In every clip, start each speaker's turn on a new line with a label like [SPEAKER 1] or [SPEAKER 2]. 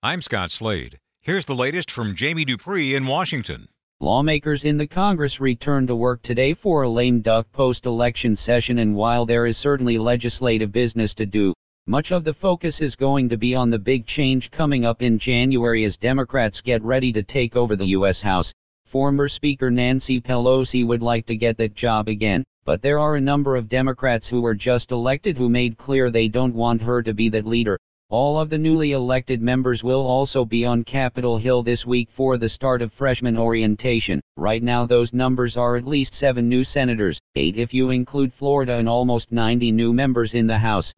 [SPEAKER 1] I'm Scott Slade. Here's the latest from Jamie Dupree in Washington.
[SPEAKER 2] Lawmakers in the Congress returned to work today for a lame duck post election session, and while there is certainly legislative business to do, much of the focus is going to be on the big change coming up in January as Democrats get ready to take over the U.S. House. Former Speaker Nancy Pelosi would like to get that job again, but there are a number of Democrats who were just elected who made clear they don't want her to be that leader. All of the newly elected members will also be on Capitol Hill this week for the start of freshman orientation. Right now, those numbers are at least seven new senators, eight if you include Florida, and almost 90 new members in the House.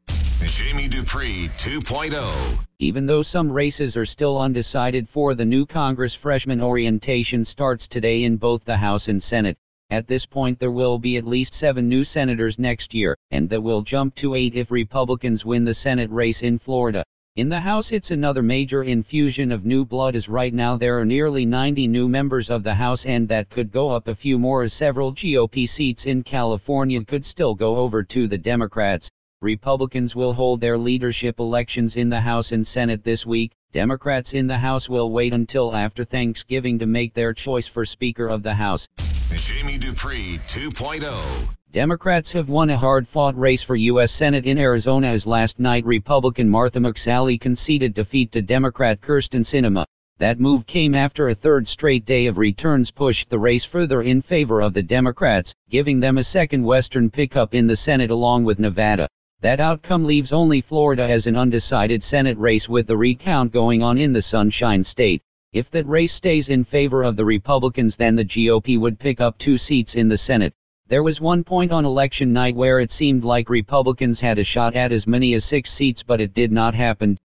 [SPEAKER 3] Jamie Dupree 2.0.
[SPEAKER 2] Even though some races are still undecided for the new Congress, freshman orientation starts today in both the House and Senate. At this point, there will be at least seven new senators next year, and that will jump to eight if Republicans win the Senate race in Florida. In the House, it's another major infusion of new blood, as right now there are nearly 90 new members of the House, and that could go up a few more as several GOP seats in California could still go over to the Democrats. Republicans will hold their leadership elections in the House and Senate this week. Democrats in the House will wait until after Thanksgiving to make their choice for Speaker of the House.
[SPEAKER 3] Dupree 2.0.
[SPEAKER 2] Democrats have won a hard fought race for U.S. Senate in Arizona as last night Republican Martha McSally conceded defeat to Democrat Kyrsten Sinema. That move came after a third straight day of returns pushed the race further in favor of the Democrats, giving them a second Western pickup in the Senate along with Nevada. That outcome leaves only Florida as an undecided Senate race with the recount going on in the Sunshine State. If that race stays in favor of the Republicans, then the GOP would pick up two seats in the Senate. There was one point on election night where it seemed like Republicans had a shot at as many as six seats, but it did not happen.